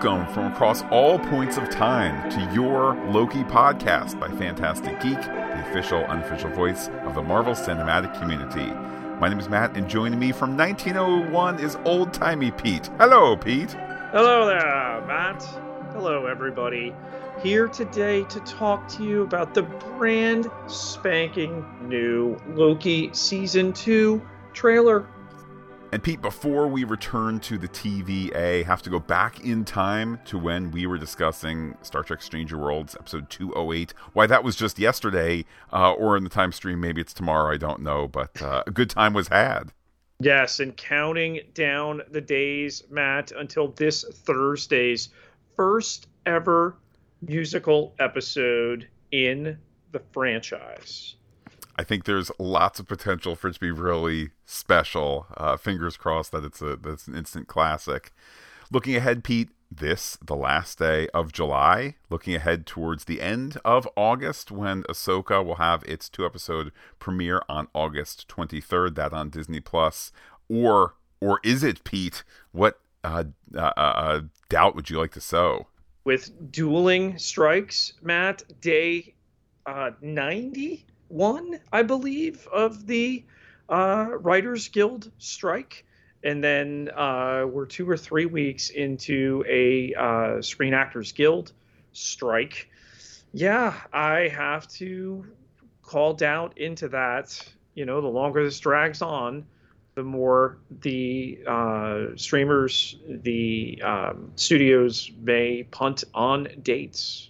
Welcome from across all points of time to your Loki podcast by Phantastic Geek, the official, unofficial voice of the Marvel Cinematic Community. My name is Matt, and joining me from 1901 is old timey Pete. Hello, Pete. Hello there, Matt. Hello, everybody. Here today to talk to you about the brand spanking new Loki Season 2 trailer. And Pete, before we return to the TVA, have to go back in time to when we were discussing Star Trek Strange New Worlds episode 208. Why that was just yesterday, uh, or in the time stream, maybe it's tomorrow, I don't know, but uh, a good time was had. Yes, and counting down the days, Matt, until this Thursday's first ever musical episode in the franchise. I think there's lots of potential for it to be really special. Uh, fingers crossed that it's a that's an instant classic. Looking ahead, Pete, this the last day of July. Looking ahead towards the end of August when Ahsoka will have its two episode premiere on August 23rd. That on Disney Plus, or or is it Pete? What uh, uh, uh, doubt would you like to sow? With dueling strikes, Matt, day uh, 90 one, I believe, of the uh, Writers Guild strike. And then uh, we're two or three weeks into a uh, Screen Actors Guild strike. Yeah, I have to call doubt into that. You know, the longer this drags on, the more the uh, streamers, the um, studios may punt on dates.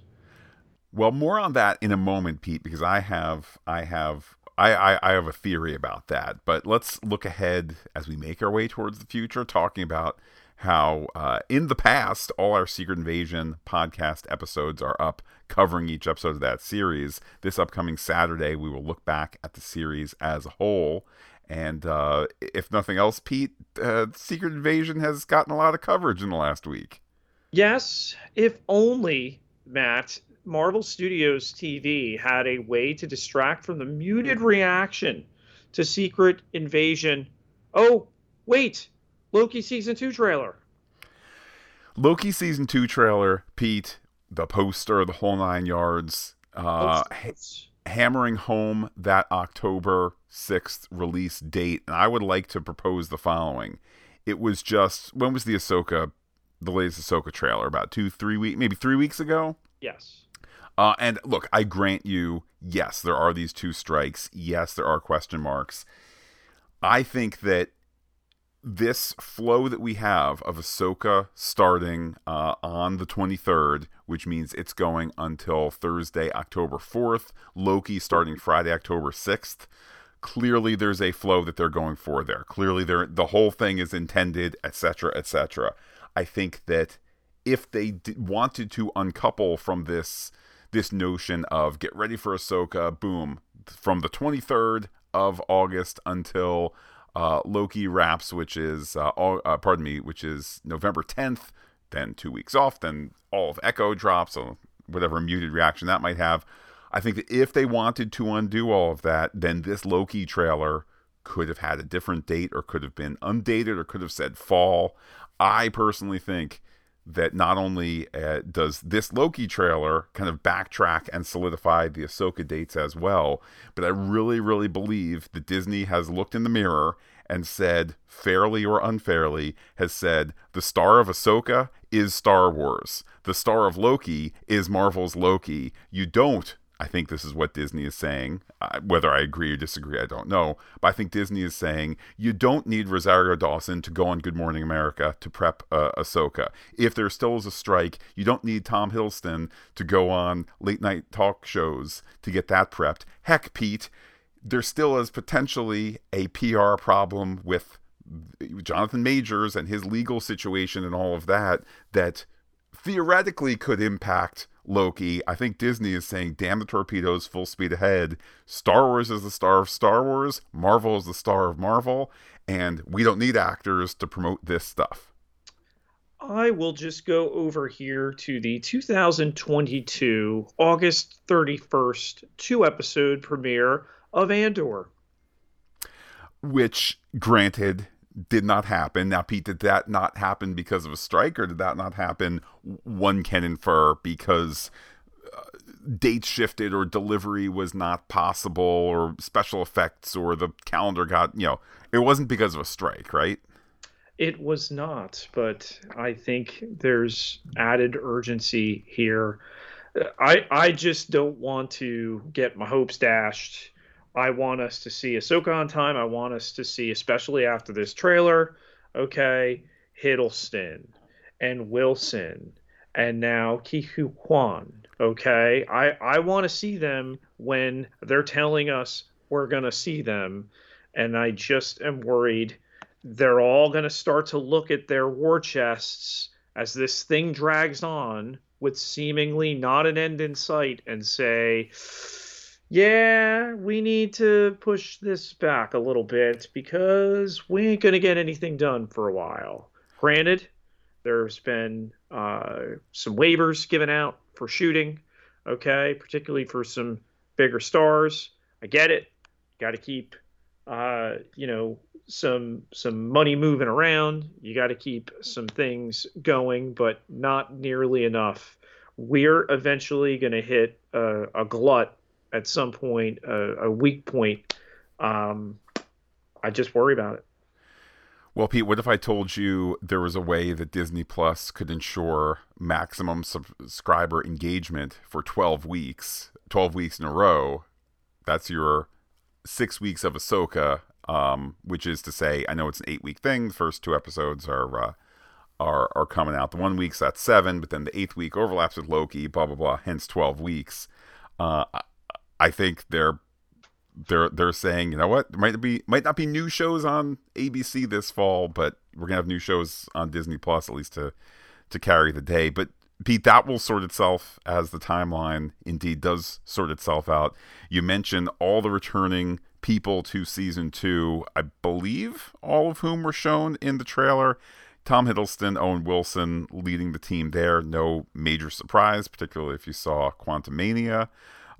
Well, more on that in a moment, Pete, because I have I have I, I, have a theory about that. But let's look ahead as we make our way towards the future, talking about how uh, in the past all our Secret Invasion podcast episodes are up, covering each episode of that series. This upcoming Saturday, we will look back at the series as a whole. And uh, if nothing else, Pete, uh, Secret Invasion has gotten a lot of coverage in the last week. Yes, if only Matt Marvel Studios TV had a way to distract from the muted reaction to Secret Invasion. Oh, wait, Loki season 2 trailer. Loki season 2 trailer, Pete, the poster, the whole 9 yards, uh, ha- hammering home that October 6th release date. And I would like to propose the following. It was just when was the Ahsoka the latest Ahsoka trailer? About two, three weeks, maybe three weeks ago. Yes. Uh, and look, I grant you, yes, there are these two strikes. Yes, there are question marks. I think that this flow that we have of Ahsoka starting uh, on the 23rd, which means it's going until Thursday, October 4th, Loki starting Friday, October 6th. Clearly, there's a flow that they're going for there. Clearly, the whole thing is intended, etc., etc. I think that if they d- wanted to uncouple from this this notion of get ready for Ahsoka, boom, from the 23rd of August until uh, Loki wraps, which is, uh, all, uh, pardon me, which is November 10th, then two weeks off, then all of Echo drops, so whatever muted reaction that might have. I think that if they wanted to undo all of that, then this Loki trailer could have had a different date or could have been undated or could have said fall. I personally think that not only uh, does this Loki trailer kind of backtrack and solidify the Ahsoka dates as well, but I really, really believe that Disney has looked in the mirror and said, fairly or unfairly, has said the star of Ahsoka is Star Wars. The star of Loki is Marvel's Loki. You don't I think this is what Disney is saying. Uh, whether I agree or disagree, I don't know. But I think Disney is saying you don't need Rosario Dawson to go on Good Morning America to prep uh, Ahsoka. If there still is a strike, you don't need Tom Hiddleston to go on late night talk shows to get that prepped. Heck, Pete, there still is potentially a PR problem with Jonathan Majors and his legal situation and all of that that theoretically could impact Loki. I think Disney is saying, damn the torpedoes, full speed ahead. Star Wars is the star of Star Wars, Marvel is the star of Marvel, and we don't need actors to promote this stuff. I will just go over here to the 2022 August 31st two episode premiere of Andor. Which, granted, did not happen. Now, Pete, did that not happen because of a strike, or did that not happen? One can infer because uh, dates shifted, or delivery was not possible, or special effects, or the calendar got you know. It wasn't because of a strike, right? It was not, but I think there's added urgency here. I I just don't want to get my hopes dashed I want us to see Ahsoka on time. I want us to see, especially after this trailer, okay, Hiddleston and Wilson and now Huy Quan. Okay, I I want to see them when they're telling us we're gonna see them, and I just am worried they're all gonna start to look at their war chests as this thing drags on with seemingly not an end in sight and say yeah, we need to push this back a little bit because we ain't going to get anything done for a while. Granted, there's been uh, some waivers given out for shooting, okay, particularly for some bigger stars. I get it. Got to keep, uh, you know, some some money moving around. You got to keep some things going, but not nearly enough. We're eventually going to hit a, a glut at some point a, a weak point, um, I just worry about it. Well, Pete, what if I told you there was a way that Disney Plus could ensure maximum subscriber engagement for 12 weeks, 12 weeks in a row? That's your six weeks of Ahsoka, um, which is to say, I know it's an eight week thing. The first two episodes are uh, are are coming out. The one week's at seven, but then the eighth week overlaps with Loki. Blah blah blah. Hence 12 weeks. Uh, I think they're they're they're saying, you know what, there might be might not be new shows on ABC this fall, but we're gonna have new shows on Disney Plus at least to to carry the day. But Pete, that will sort itself as the timeline indeed does sort itself out. You mentioned all the returning people to season two, I believe all of whom were shown in the trailer. Tom Hiddleston, Owen Wilson leading the team there. No major surprise, particularly if you saw Quantumania.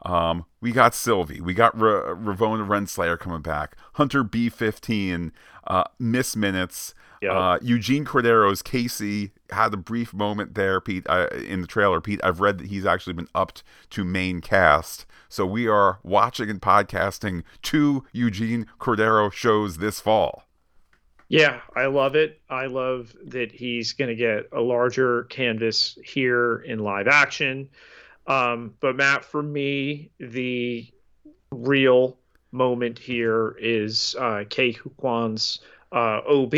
Um, we got Sylvie. We got R- Ravonna Renslayer coming back. Hunter B15, uh, Miss Minutes. Yep. Uh, Eugene Cordero's Casey had a brief moment there, Pete, uh, in the trailer. Pete, I've read that he's actually been upped to main cast. So we are watching and podcasting two Eugene Cordero shows this fall. Yeah, I love it. I love that he's going to get a larger canvas here in live action. Um, but Matt, for me, the real moment here is uh, Ke Huy Quan's uh, OB,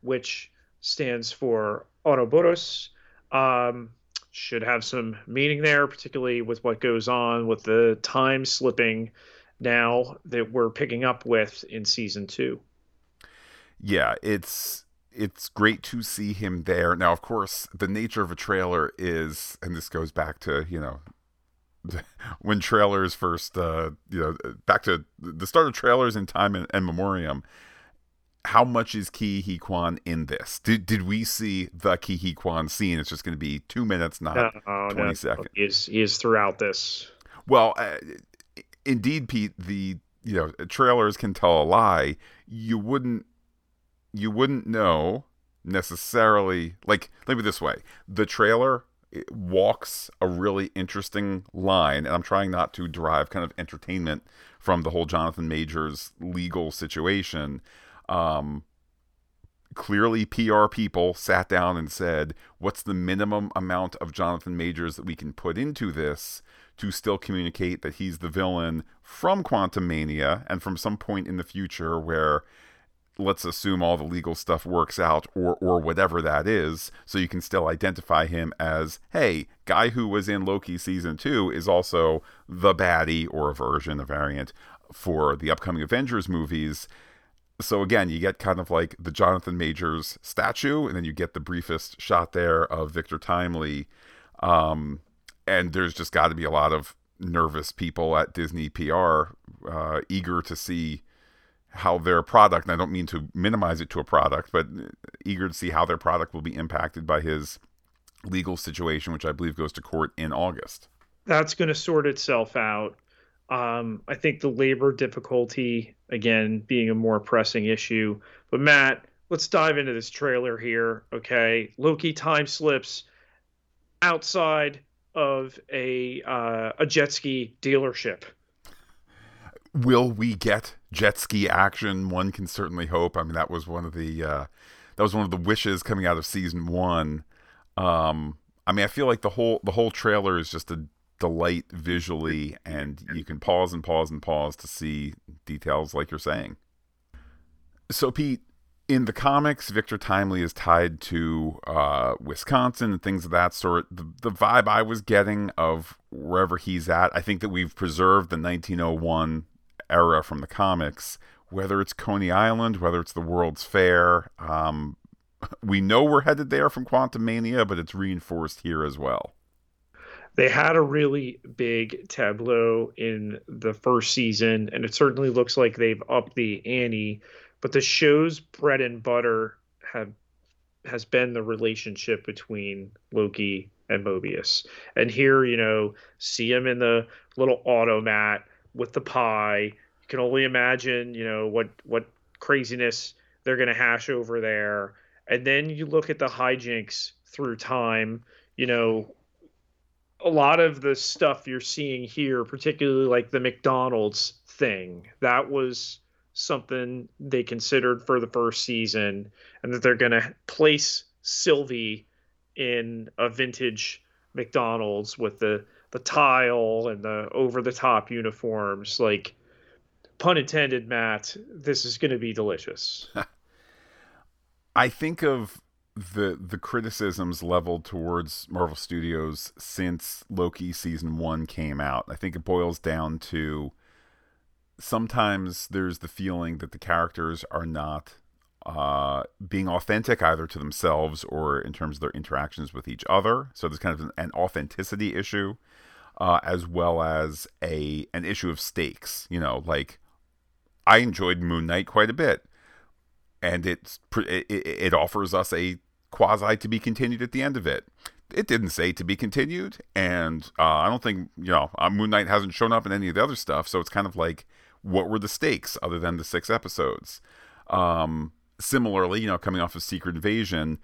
which stands for Ouroboros. Um, should have some meaning there, particularly with what goes on with the time slipping now that we're picking up with in season two. Yeah, it's it's great to see him there. Now, of course, the nature of a trailer is, and this goes back to you know when trailers first, uh, you know, back to the start of trailers in time and, and memoriam. How much is Ke Huy Quan in this? Did did we see the Ke Huy Quan scene? It's just going to be two minutes, not no, twenty no. seconds. He is he is throughout this. Well, uh, indeed, Pete. The you know trailers can tell a lie. You wouldn't you wouldn't know necessarily like let me this way. The trailer walks a really interesting line and i'm trying not to derive kind of entertainment from the whole jonathan majors legal situation. Um, clearly pr people sat down and said what's the minimum amount of jonathan majors that we can put into this to still communicate that he's the villain from Quantumania and from some point in the future where let's assume all the legal stuff works out or or whatever that is so you can still identify him as hey guy who was in loki season 2 is also the baddie or a version a variant for the upcoming avengers movies. So again you get kind of like the jonathan majors statue and then you get the briefest shot there of victor timely. Um, and there's just got to be a lot of nervous people at disney pr uh, eager to see how their product, and I don't mean to minimize it to a product, but eager to see how their product will be impacted by his legal situation, which I believe goes to court in August. That's going to sort itself out. Um, I think the labor difficulty, again, being a more pressing issue. But Matt, let's dive into this trailer here. Okay, Loki time slips outside of a uh, a jet ski dealership. Will we get jet ski action? One can certainly hope. I mean, that was one of the uh, that was one of the wishes coming out of season one. Um, I mean, I feel like the whole the whole trailer is just a delight visually, and you can pause and pause and pause to see details like you're saying. So, Pete, in the comics, Victor Timely is tied to uh, Wisconsin and things of that sort. The, the vibe I was getting of wherever he's at, I think that we've preserved the 1901 era from the comics, whether it's Coney Island, whether it's the World's Fair. Um, we know we're headed there from Quantumania, but it's reinforced here as well. They had a really big tableau in the first season, and it certainly looks like they've upped the ante. But the show's bread and butter have has been the relationship between Loki and Mobius. And here, you know, see him in the little automat with the pie. You can only imagine, you know, what what craziness they're going to hash over there. And then you look at the hijinks through time, you know, a lot of the stuff you're seeing here, particularly like the McDonald's thing, that was something they considered for the first season, and that they're going to place Sylvie in a vintage McDonald's with the the tile and the over the top uniforms. Like, pun intended, Matt. This is going to be delicious. I think of the the criticisms leveled towards Marvel Studios since Loki season 1 came out. I think it boils down to sometimes there's the feeling that the characters are not uh, being authentic either to themselves or in terms of their interactions with each other. So there's kind of an, an authenticity issue, uh, as well as a an issue of stakes. You know, like I enjoyed Moon Knight quite a bit, and it's it, it offers us a quasi to be continued at the end of it. It didn't say to be continued, and uh, I don't think you know uh, Moon Knight hasn't shown up in any of the other stuff. So it's kind of like, what were the stakes other than the six episodes? Um, similarly, you know, coming off of Secret Invasion,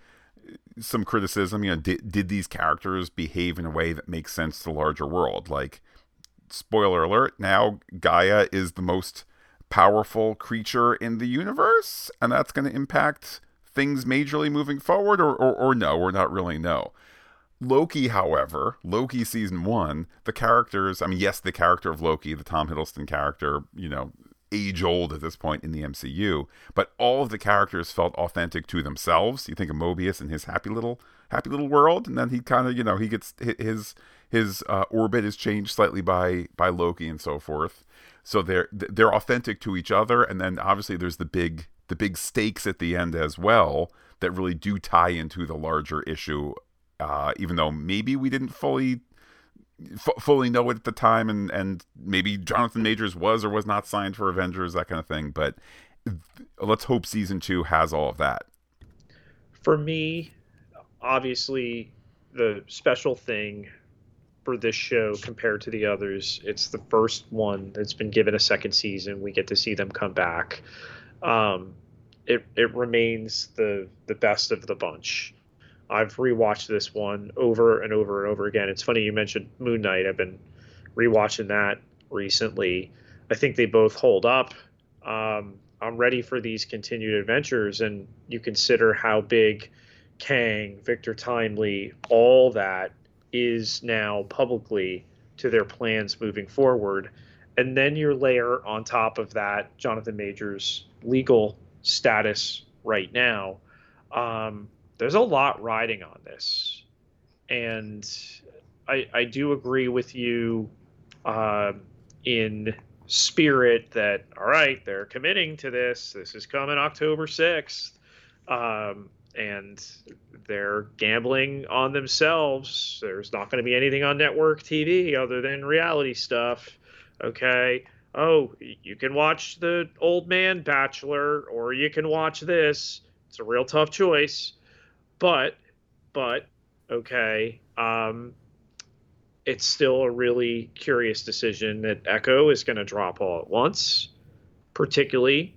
some criticism, you know, did, did these characters behave in a way that makes sense to the larger world? Like, spoiler alert, now G'iah is the most powerful creature in the universe, and that's going to impact things majorly moving forward, or, or, or no, or not really no. Loki, however, Loki season one, the characters, I mean, yes, the character of Loki, the Tom Hiddleston character, you know, age old at this point in the MCU, but all of the characters felt authentic to themselves. You think of Mobius and his happy little happy little world, and then he kind of you know he gets his his uh, orbit is changed slightly by by Loki and so forth. So they're they're authentic to each other, and then obviously there's the big the big stakes at the end as well that really do tie into the larger issue. Uh, even though maybe we didn't fully f- fully know it at the time, and and maybe Jonathan Majors was or was not signed for Avengers, that kind of thing. But let's hope season two has all of that. For me, obviously, the special thing for this show compared to the others, it's the first one that's been given a second season. We get to see them come back. Um, it it remains the the best of the bunch. I've rewatched this one over and over and over again. It's funny you mentioned Moon Knight. I've been rewatching that recently. I think they both hold up. Um, I'm ready for these continued adventures, and you consider how big Kang, Victor Timely, all that is now publicly to their plans moving forward. And then you layer on top of that Jonathan Majors' legal status right now. Um, there's a lot riding on this, and I I do agree with you uh, in spirit that all right they're committing to this. This is coming October sixth, um, and they're gambling on themselves. There's not going to be anything on network TV other than reality stuff. Okay. Oh, you can watch the Old Man Bachelor, or you can watch this. It's a real tough choice but but okay um it's still a really curious decision that echo is going to drop all at once particularly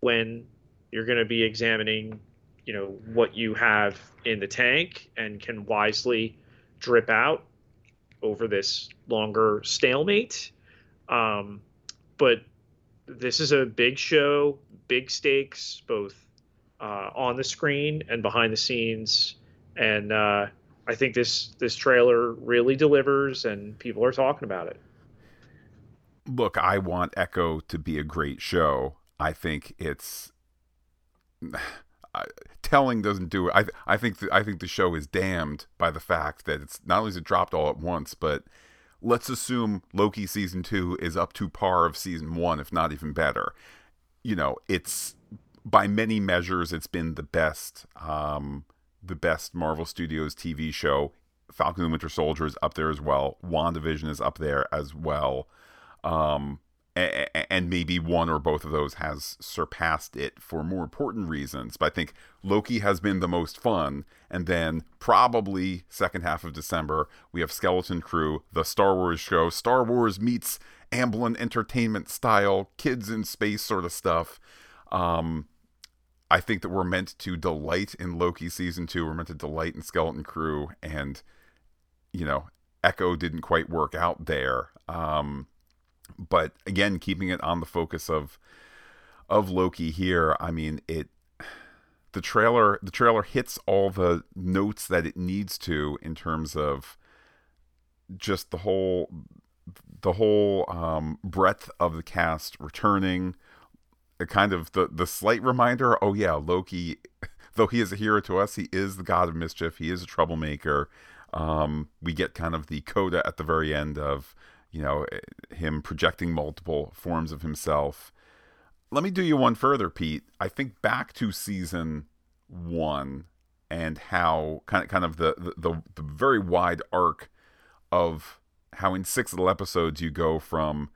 when you're going to be examining, you know, what you have in the tank and can wisely drip out over this longer stalemate. Um, but this is a big show, big stakes, both uh, on the screen and behind the scenes, and uh, I think this this trailer really delivers, and people are talking about it. Look, I want Echo to be a great show. I think it's telling doesn't do it. I I think the, I think the show is damned by the fact that it's not only is it dropped all at once, but let's assume Loki season two is up to par of season one, if not even better. You know, it's by many measures, it's been the best, um, the best Marvel Studios TV show. Falcon and Winter Soldier is up there as well. WandaVision is up there as well. Um, and maybe one or both of those has surpassed it for more important reasons. But I think Loki has been the most fun. And then probably second half of December, we have Skeleton Crew, the Star Wars show. Star Wars meets Amblin Entertainment style, kids in space sort of stuff. Um, I think that we're meant to delight in Loki season two. We're meant to delight in Skeleton Crew. And, you know, Echo didn't quite work out there. Um, but again, keeping it on the focus of of Loki here, I mean it. The trailer the trailer hits all the notes that it needs to in terms of just the whole the whole um, breadth of the cast returning. Kind of the the slight reminder. Oh yeah, Loki. Though he is a hero to us, he is the god of mischief. He is a troublemaker. Um, we get kind of the coda at the very end of you know, him projecting multiple forms of himself. Let me do you one further, Pete. I think back to season one and how kind of kind of the the, the, the very wide arc of how in six little episodes you go from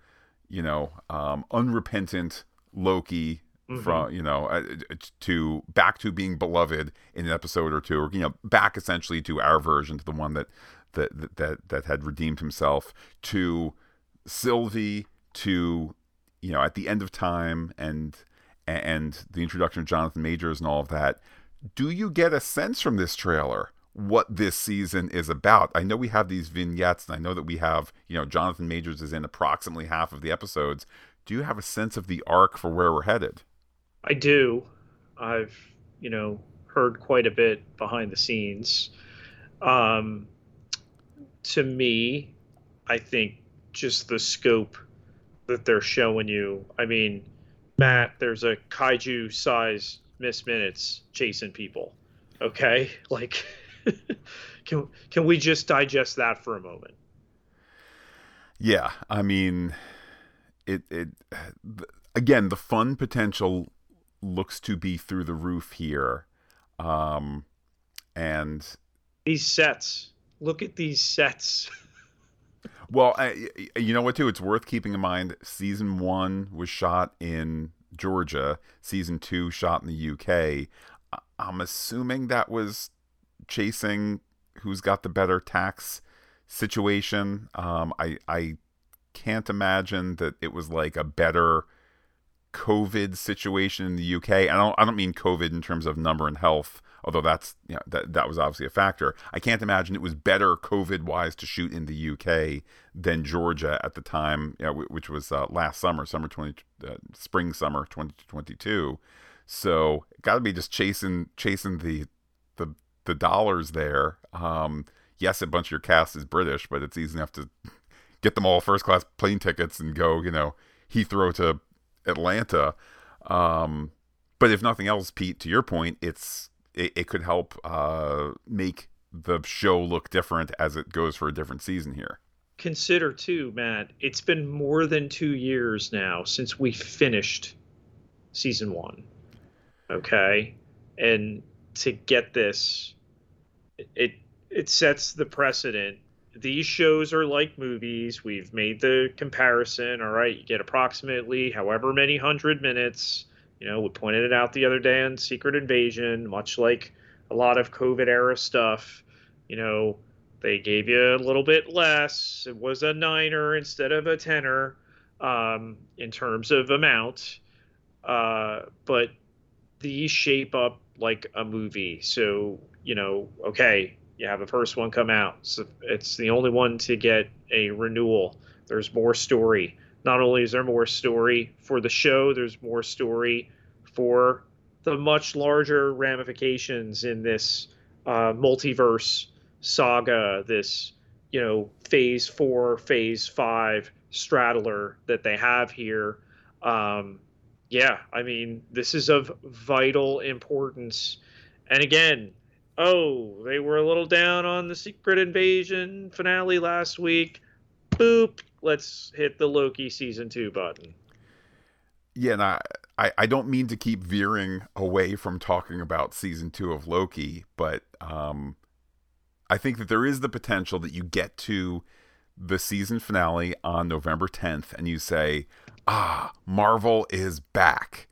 you know um, unrepentant Loki mm-hmm. from you know uh, to back to being beloved in an episode or two, or you know back essentially to our version to the one that that that that had redeemed himself to Sylvie to you know at the end of time and and the introduction of Jonathan Majors and all of that. Do you get a sense from this trailer what this season is about? I know we have these vignettes, and I know that we have, you know, Jonathan Majors is in approximately half of the episodes. Do you have a sense of the arc for where we're headed? I do. I've, you know, heard quite a bit behind the scenes. Um, to me, I think just the scope that they're showing you. I mean, Matt, there's a kaiju size Miss Minutes chasing people. Okay? Like can can we just digest that for a moment? Yeah, I mean it it again, the fun potential looks to be through the roof here. Um and these sets look at these sets. well, I, you know what, too? It's worth keeping in mind. Season one was shot in Georgia. Season two shot in the UK. I'm assuming that was chasing who's got the better tax situation. Um, I I can't imagine that it was like a better COVID situation in the UK. I don't I don't mean COVID in terms of number and health although that's you know, that that was obviously a factor. I can't imagine it was better COVID wise to shoot in the UK than Georgia at the time, you know, which was uh, last summer, summer twenty, uh, spring summer twenty twenty two. So got to be just chasing chasing the the the dollars there. Um, yes, a bunch of your cast is British, but it's easy enough to get them all first class plane tickets and go, you know, Heathrow to Atlanta. Um, but if nothing else, Pete, to your point, it's it, it could help uh, make the show look different as it goes for a different season here. Consider too, Matt. It's been more than two years now since we finished season one. Okay, and to get this, it it sets the precedent. These shows are like movies. We've made the comparison. All right, you get approximately however many hundred minutes you know, we pointed it out the other day on Secret Invasion, much like a lot of COVID era stuff. You know, they gave you a little bit less. It was a niner instead of a tenner um, in terms of amount. Uh, but these shape up like a movie. So, you know, okay, you have the first one come out. So it's the only one to get a renewal. There's more story. Not only is there more story for the show, there's more story for the much larger ramifications in this uh, multiverse saga, this, you know, phase four, phase five straddler that they have here. Um, yeah, I mean, this is of vital importance. And again, oh, they were a little down on the Secret Invasion finale last week. Boop, let's hit the Loki season two button. Yeah, and I, I, I don't mean to keep veering away from talking about season two of Loki, but um, I think that there is the potential that you get to the season finale on November 10th and you say, ah, Marvel is back.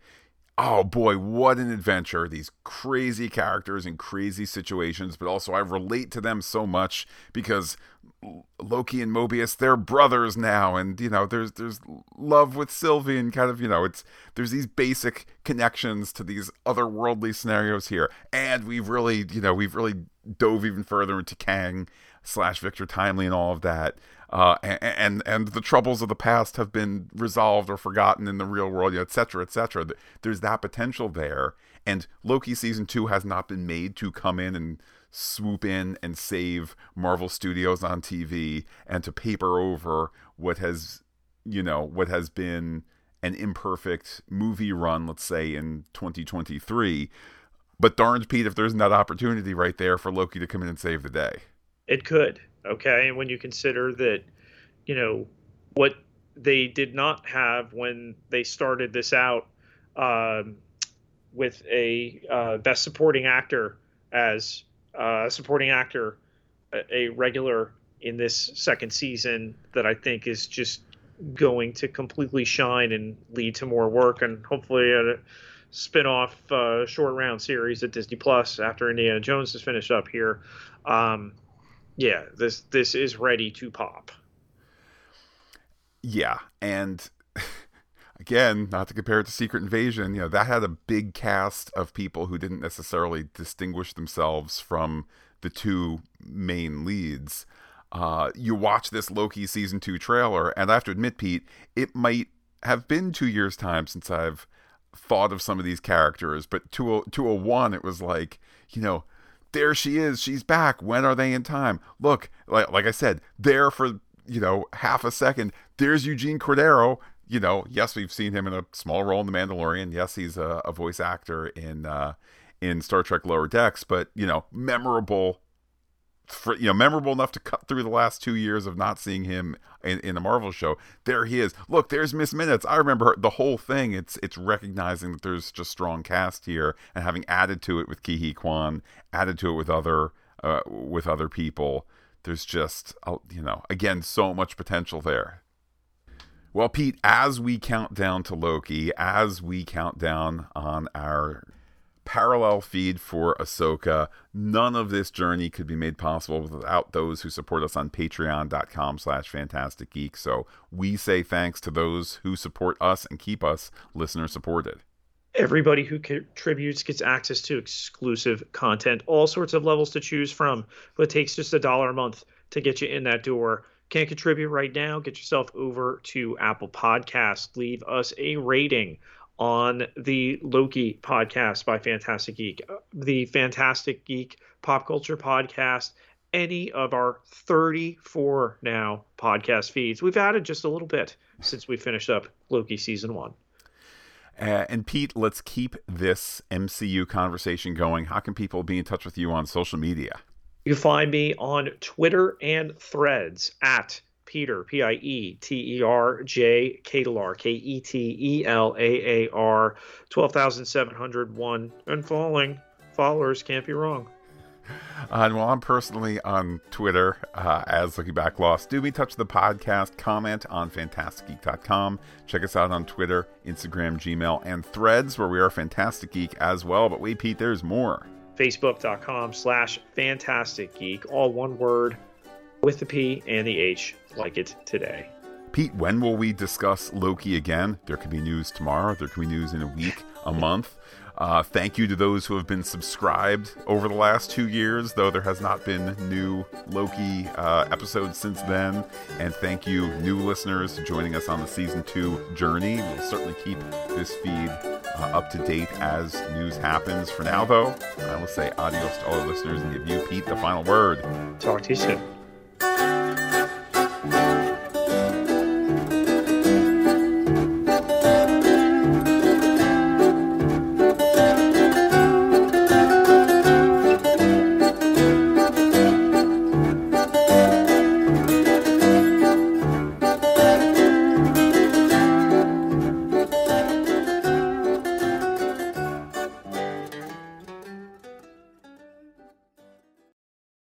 Oh boy, what an adventure. These crazy characters and crazy situations, but also I relate to them so much because Loki and Mobius, they're brothers now, and you know, there's there's love with Sylvie and kind of, you know, it's there's these basic connections to these otherworldly scenarios here. And we've really, you know, we've really dove even further into Kang slash Victor Timely and all of that uh, and, and, the troubles of the past have been resolved or forgotten in the real world, etc., etc. There's that potential there, and Loki season two has not been made to come in and swoop in and save Marvel Studios on TV and to paper over what has, you know, what has been an imperfect movie run, let's say in 2023. But darned Pete, if there's that opportunity right there for Loki to come in and save the day, it could Okay, and when you consider that, you know, what they did not have when they started this out um, with a uh, best supporting actor as uh, supporting actor, a, a regular in this second season that I think is just going to completely shine and lead to more work and hopefully a spin-off uh, short round series at Disney Plus after Indiana Jones is finished up here. Um, yeah, this this is ready to pop. Yeah, and again, not to compare it to Secret Invasion, you know, that had a big cast of people who didn't necessarily distinguish themselves from the two main leads. Uh, you watch this Loki season two trailer, and I have to admit, Pete, it might have been two years' time since I've thought of some of these characters, but to a to a one, it was like, you know, there she is. She's back. When are they in time? Look, like, like I said, there for, you know, half a second. There's Eugene Cordero. You know, yes, we've seen him in a small role in The Mandalorian. Yes, he's a, a voice actor in uh, in Star Trek Lower Decks, but you know, memorable for, you know memorable enough to cut through the last two years of not seeing him in, in a Marvel show. There he is. Look, there's Miss Minutes. I remember the whole thing. It's it's recognizing that there's just strong cast here and having added to it with Huy Quan, added to it with other uh, with other people. There's just you know again so much potential there. Well, Pete, as we count down to Loki, as we count down on our parallel feed for Ahsoka. None of this journey could be made possible without those who support us on patreon.com slash phantastic geek. So we say thanks to those who support us and keep us listener supported. Everybody who contributes gets access to exclusive content, all sorts of levels to choose from, but it takes just a dollar a month to get you in that door. Can't contribute right now? Get yourself over to Apple Podcasts. Leave us a rating on the Loki podcast by Phantastic Geek, the Phantastic Geek Pop Culture Podcast, any of our 34 now podcast feeds. We've added just a little bit since we finished up Loki season one. Uh, and Pete, let's keep this MCU conversation going. How can people be in touch with you on social media? You can find me on Twitter and threads at Peter, P I E T E R J K E T E L A A R, 12,701 and falling. Followers can't be wrong. Uh, and while I'm personally on Twitter uh, as Looking Back Lost, do me touch the podcast, comment on PhantasticGeek.com. Check us out on Twitter, Instagram, Gmail, and Threads, where we are Phantastic Geek as well. But wait, Pete, there's more. Facebook.com slash Phantastic Geek, all one word with the P and the H like it today. Pete, when will we discuss Loki again? There could be news tomorrow. There could be news in a week, a month. Uh, thank you to those who have been subscribed over the last two years, though there has not been new Loki uh, episodes since then. And thank you, new listeners, joining us on the season two journey. We'll certainly keep this feed uh, up to date as news happens. For now, though, I will say adios to all our listeners and give you, Pete, the final word. Talk to you soon.